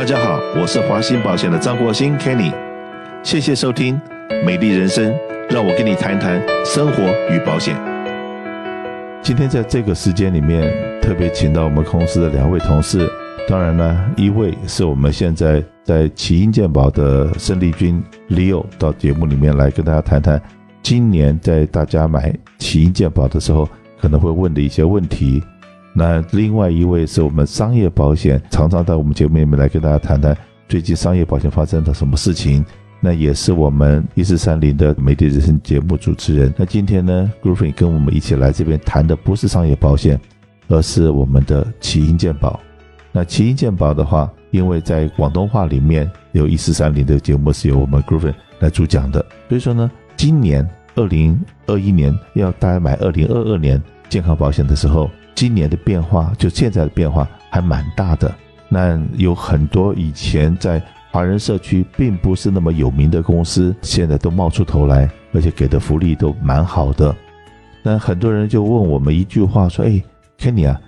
大家好，我是华兴保险的张国兴 Kenny，谢谢收听《美丽人生》，让我跟你谈谈生活与保险。今天在这个时间里面，特别请到我们公司的两位同事，当然呢，一位是我们现在在奇英健保的胜利军 Leo 到节目里面来跟大家谈谈，今年在大家买奇英健保的时候可能会问的一些问题。那另外一位是我们商业保险，常常在我们节目里面来跟大家谈谈最近商业保险发生的什么事情。那也是我们一四三零的媒体人生节目主持人。那今天呢，Griffin 跟我们一起来这边谈的不是商业保险，而是我们的奇英健保。那奇英健保的话，因为在广东话里面有一四三零的节目是由我们 Griffin 来主讲的，所以说呢，今年二零二一年要大家买二零二二年健康保险的时候。今年的变化，就现在的变化还蛮大的。那有很多以前在华人社区并不是那么有名的公司，现在都冒出头来，而且给的福利都蛮好的。那很多人就问我们一句话说：“哎，Kenny 啊，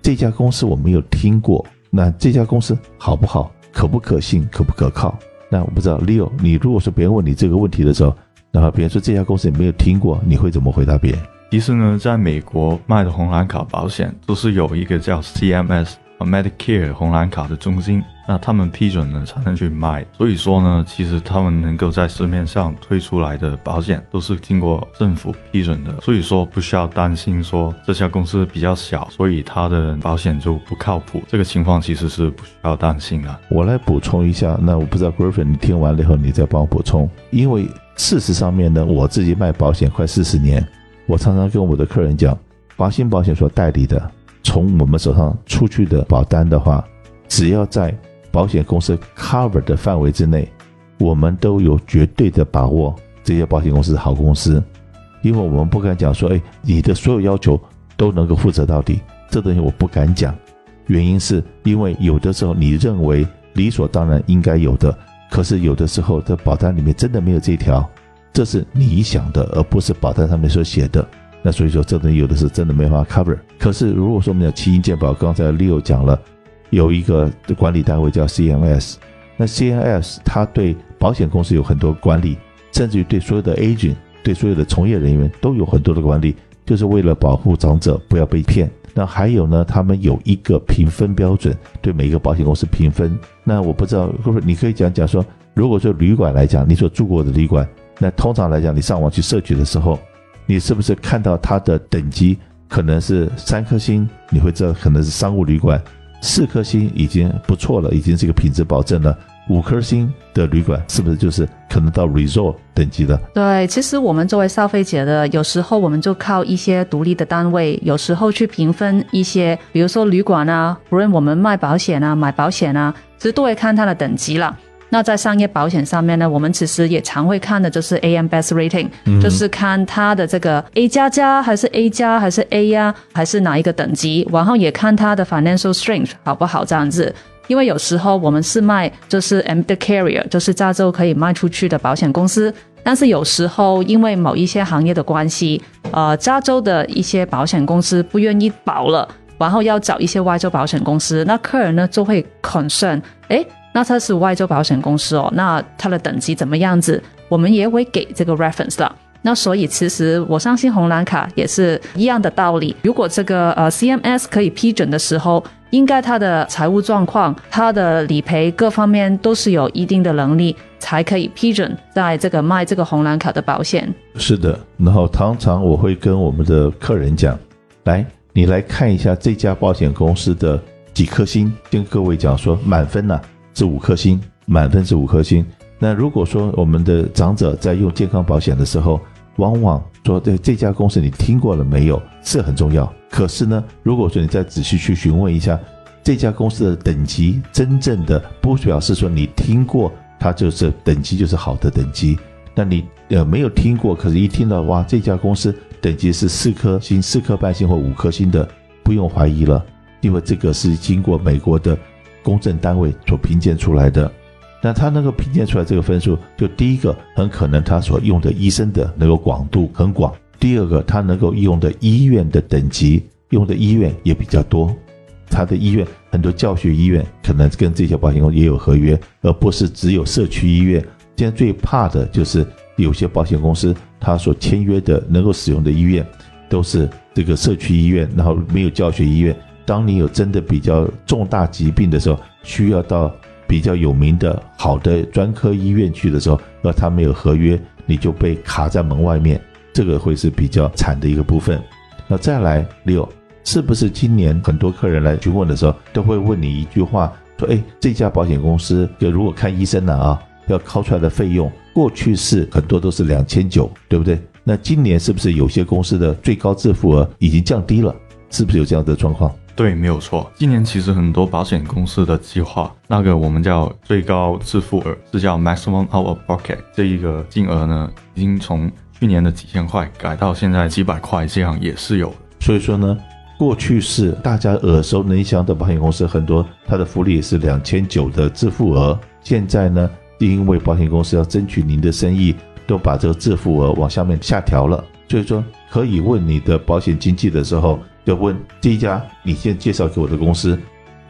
这家公司我没有听过，那这家公司好不好？可不可信？可不可靠？”那我不知道，Leo，你如果说别人问你这个问题的时候，然后别人说这家公司你没有听过，你会怎么回答别人？其实呢，在美国卖的红蓝卡保险都是有一个叫 CMS 和 Medicare 红蓝卡的中心，那他们批准了才能去卖。所以说呢，其实他们能够在市面上推出来的保险都是经过政府批准的。所以说不需要担心说这家公司比较小，所以它的保险就不靠谱。这个情况其实是不需要担心的。我来补充一下，那我不知道 Griffin 你听完了以后你再帮我补充，因为事实上面呢，我自己卖保险快四十年。我常常跟我的客人讲，华兴保险所代理的，从我们手上出去的保单的话，只要在保险公司 cover 的范围之内，我们都有绝对的把握，这些保险公司是好公司，因为我们不敢讲说，哎，你的所有要求都能够负责到底，这东西我不敢讲，原因是因为有的时候你认为理所当然应该有的，可是有的时候这保单里面真的没有这条。这是你想的，而不是保单上面所写的。那所以说，这东西有的是真的没法 cover。可是如果说我们讲奇英健保，刚才 Leo 讲了，有一个管理单位叫 CMS，那 CMS 它对保险公司有很多管理，甚至于对所有的 agent、对所有的从业人员都有很多的管理，就是为了保护长者不要被骗。那还有呢，他们有一个评分标准，对每一个保险公司评分。那我不知道，或者你可以讲讲说，如果说旅馆来讲，你所住过的旅馆。那通常来讲，你上网去摄取的时候，你是不是看到它的等级可能是三颗星？你会知道可能是商务旅馆，四颗星已经不错了，已经是一个品质保证了。五颗星的旅馆是不是就是可能到 resort 等级的？对，其实我们作为消费者的，有时候我们就靠一些独立的单位，有时候去评分一些，比如说旅馆啊，不论我们卖保险啊、买保险啊，其实都会看它的等级了。那在商业保险上面呢，我们其实也常会看的就是 AM Best Rating，嗯，就是看它的这个 A 加加还是 A 加还是 A 呀，还是哪一个等级，然后也看它的 Financial Strength 好不好这样子。因为有时候我们是卖就是 M 的 Carrier，就是加州可以卖出去的保险公司，但是有时候因为某一些行业的关系，呃，加州的一些保险公司不愿意保了，然后要找一些外州保险公司，那客人呢就会 concern，诶那它是外州保险公司哦，那它的等级怎么样子？我们也会给这个 reference 的。那所以其实我相信红蓝卡也是一样的道理。如果这个呃 CMS 可以批准的时候，应该它的财务状况、它的理赔各方面都是有一定的能力，才可以批准在这个卖这个红蓝卡的保险。是的，然后常常我会跟我们的客人讲，来，你来看一下这家保险公司的几颗星，跟各位讲说满分呢、是五颗星，满分是五颗星。那如果说我们的长者在用健康保险的时候，往往说对这家公司你听过了没有，是很重要。可是呢，如果说你再仔细去询问一下这家公司的等级，真正的不表示说你听过它就是等级就是好的等级。那你呃没有听过，可是一听到哇这家公司等级是四颗星、四颗半星或五颗星的，不用怀疑了，因为这个是经过美国的。公证单位所评鉴出来的，那他能够评鉴出来这个分数，就第一个很可能他所用的医生的那个广度很广，第二个他能够用的医院的等级用的医院也比较多，他的医院很多教学医院可能跟这些保险公司也有合约，而不是只有社区医院。现在最怕的就是有些保险公司，他所签约的能够使用的医院都是这个社区医院，然后没有教学医院。当你有真的比较重大疾病的时候，需要到比较有名的好的专科医院去的时候，而他没有合约，你就被卡在门外面，这个会是比较惨的一个部分。那再来六，是不是今年很多客人来询问的时候，都会问你一句话，说：“哎，这家保险公司就如果看医生了啊，要掏出来的费用，过去是很多都是两千九，对不对？那今年是不是有些公司的最高自付额已经降低了？是不是有这样的状况？”对，没有错。今年其实很多保险公司的计划，那个我们叫最高自付额，是叫 maximum out of pocket，这一个金额呢，已经从去年的几千块改到现在几百块，这样也是有。所以说呢，过去是大家耳熟能详的保险公司很多，它的福利是两千九的自付额。现在呢，因为保险公司要争取您的生意，都把这个自付额往下面下调了。所以说，可以问你的保险经纪的时候。就问第一家，你先介绍给我的公司，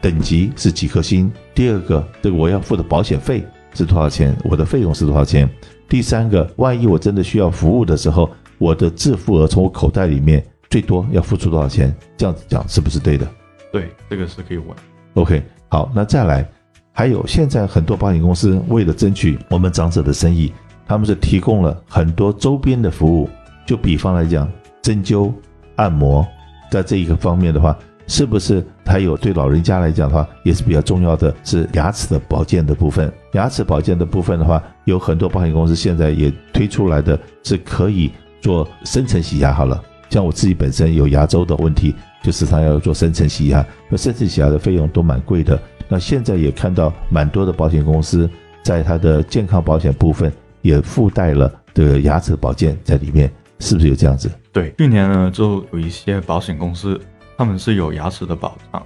等级是几颗星？第二个，这个我要付的保险费是多少钱？我的费用是多少钱？第三个，万一我真的需要服务的时候，我的自付额从我口袋里面最多要付出多少钱？这样子讲是不是对的？对，这个是可以问。OK，好，那再来，还有现在很多保险公司为了争取我们长者的生意，他们是提供了很多周边的服务，就比方来讲，针灸、按摩。在这一个方面的话，是不是还有对老人家来讲的话，也是比较重要的是牙齿的保健的部分？牙齿保健的部分的话，有很多保险公司现在也推出来的是可以做深层洗牙。好了，像我自己本身有牙周的问题，就时常要做深层洗牙，那深层洗牙的费用都蛮贵的。那现在也看到蛮多的保险公司在它的健康保险部分也附带了的牙齿保健在里面。是不是有这样子？对，去年呢，就有一些保险公司，他们是有牙齿的保障，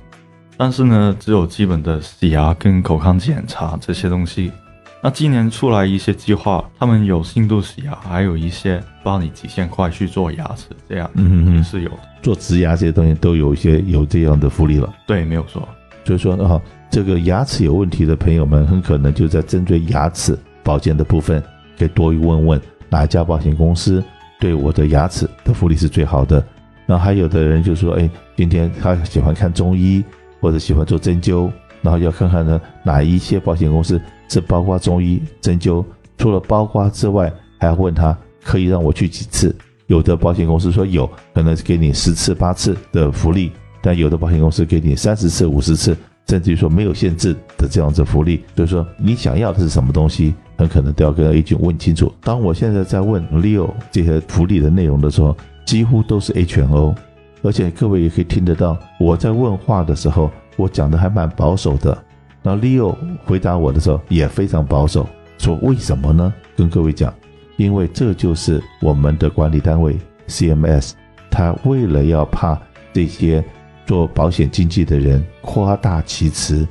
但是呢，只有基本的洗牙跟口腔检查这些东西。那今年出来一些计划，他们有深度洗牙，还有一些帮你几千块去做牙齿，这样，嗯嗯，是有。做植牙这些东西都有一些有这样的福利了。对，没有错。所以说呢，哈，这个牙齿有问题的朋友们，很可能就在针对牙齿保健的部分，可以多问问哪一家保险公司。对我的牙齿的福利是最好的，然后还有的人就说，哎，今天他喜欢看中医或者喜欢做针灸，然后要看看呢哪一些保险公司是包括中医针灸，除了包括之外，还要问他可以让我去几次。有的保险公司说有可能给你十次八次的福利，但有的保险公司给你三十次五十次，甚至于说没有限制的这样子福利。所以说你想要的是什么东西？很可能都要跟 ag 问清楚。当我现在在问 Leo 这些福利的内容的时候，几乎都是 H 和 O，而且各位也可以听得到，我在问话的时候，我讲的还蛮保守的。那 Leo 回答我的时候也非常保守，说为什么呢？跟各位讲，因为这就是我们的管理单位 CMS，他为了要怕这些做保险经纪的人夸大其词，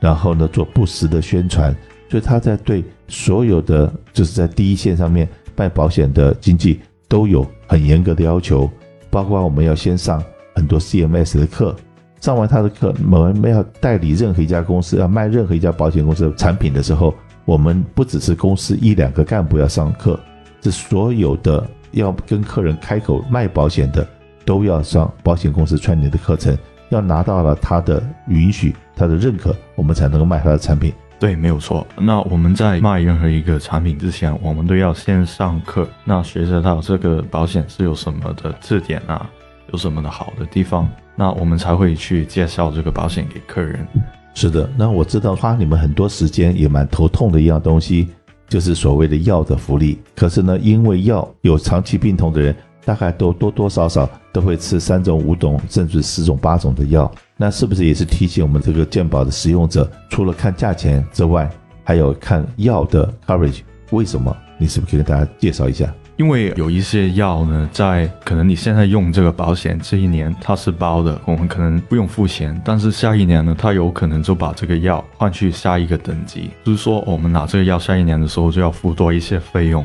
然后呢做不实的宣传。所以他在对所有的就是在第一线上面卖保险的经纪都有很严格的要求，包括我们要先上很多 CMS 的课，上完他的课，我们要代理任何一家公司，要卖任何一家保险公司的产品的时候，我们不只是公司一两个干部要上课，是所有的要跟客人开口卖保险的都要上保险公司串联的课程，要拿到了他的允许、他的认可，我们才能够卖他的产品。对，没有错。那我们在卖任何一个产品之前，我们都要先上课，那学习到这个保险是有什么的特点啊，有什么的好的地方，那我们才会去介绍这个保险给客人。是的，那我知道花你们很多时间也蛮头痛的一样东西，就是所谓的药的福利。可是呢，因为药有长期病痛的人，大概都多多少少都会吃三种、五种，甚至十种、八种的药。那是不是也是提醒我们这个健保的使用者，除了看价钱之外，还有看药的 coverage？为什么？你是不是可以跟大家介绍一下？因为有一些药呢，在可能你现在用这个保险这一年它是包的，我们可能不用付钱，但是下一年呢，它有可能就把这个药换去下一个等级，就是说我们拿这个药下一年的时候就要付多一些费用。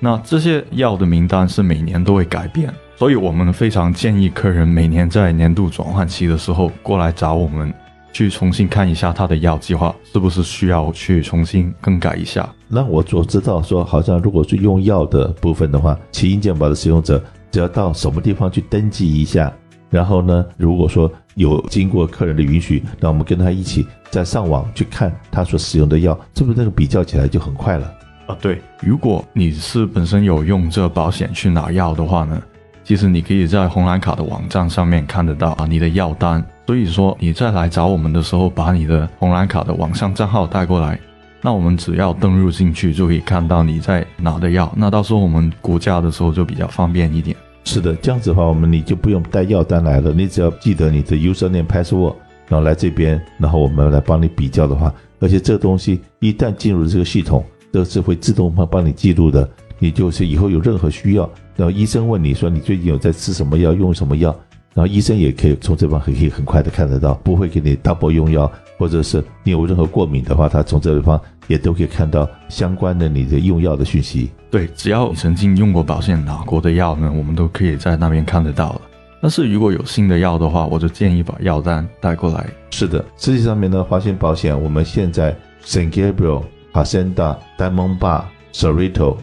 那这些药的名单是每年都会改变。所以我们非常建议客人每年在年度转换期的时候过来找我们，去重新看一下他的药计划是不是需要去重新更改一下。那我所知道说，好像如果是用药的部分的话，奇异健保的使用者只要到什么地方去登记一下，然后呢，如果说有经过客人的允许，那我们跟他一起再上网去看他所使用的药，是不是那个比较起来就很快了？啊，对，如果你是本身有用这保险去拿药的话呢，其实你可以在红蓝卡的网站上面看得到啊你的药单。所以说你再来找我们的时候，把你的红蓝卡的网上账号带过来，那我们只要登录进去就可以看到你在拿的药。那到时候我们估价的时候就比较方便一点。是的，这样子的话，我们你就不用带药单来了，你只要记得你的 username password，然后来这边，然后我们来帮你比较的话，而且这东西一旦进入这个系统，都是会自动帮帮你记录的。你就是以后有任何需要，然后医生问你说你最近有在吃什么药，用什么药。然后医生也可以从这方可以很快的看得到，不会给你 double 用药，或者是你有任何过敏的话，他从这地方也都可以看到相关的你的用药的讯息。对，只要你曾经用过保险拿过的药呢，我们都可以在那边看得到了。但是如果有新的药的话，我就建议把药单带过来。是的，实际上面呢，华信保险我们现在 San Gabriel、Hacienda、Diamond Bar、Cerritos、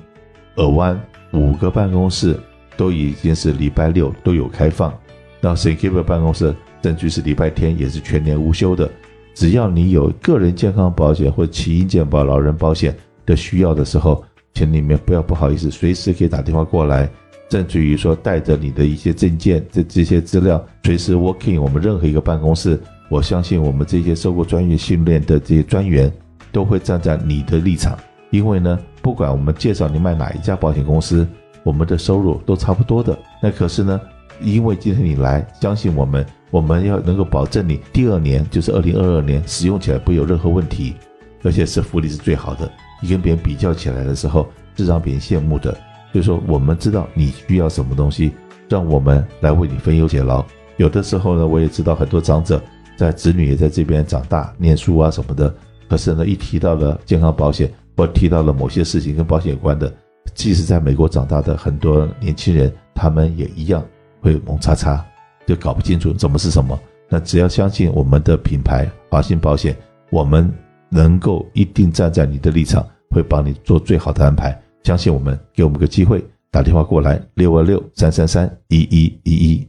尔湾五个办公室都已经是礼拜六都有开放。那 San Gabriel 办公室，甚至是礼拜天也是全年无休的。只要你有个人健康保险或奇异健保老人保险的需要的时候，请你们不要不好意思，随时可以打电话过来。甚至于说带着你的一些证件、这这些资料，随时 working 我们任何一个办公室。我相信我们这些受过专业训练的这些专员都会站在你的立场，因为呢，不管我们介绍你买哪一家保险公司，我们的收入都差不多的。那可是呢，因为今天你来，相信我们，我们要能够保证你第二年，就是二零二二年使用起来不会有任何问题，而且是福利是最好的。你跟别人比较起来的时候，是让别人羡慕的。所以说，我们知道你需要什么东西，让我们来为你分忧解劳。有的时候呢，我也知道很多长者在子女也在这边长大、念书啊什么的，可是呢，一提到了健康保险，或提到了某些事情跟保险有关的，即使在美国长大的很多年轻人，他们也一样。会蒙叉叉，就搞不清楚怎么是什么。那只要相信我们的品牌华信保险，我们能够一定站在你的立场，会帮你做最好的安排。相信我们，给我们个机会，打电话过来六二六三三三一一一一。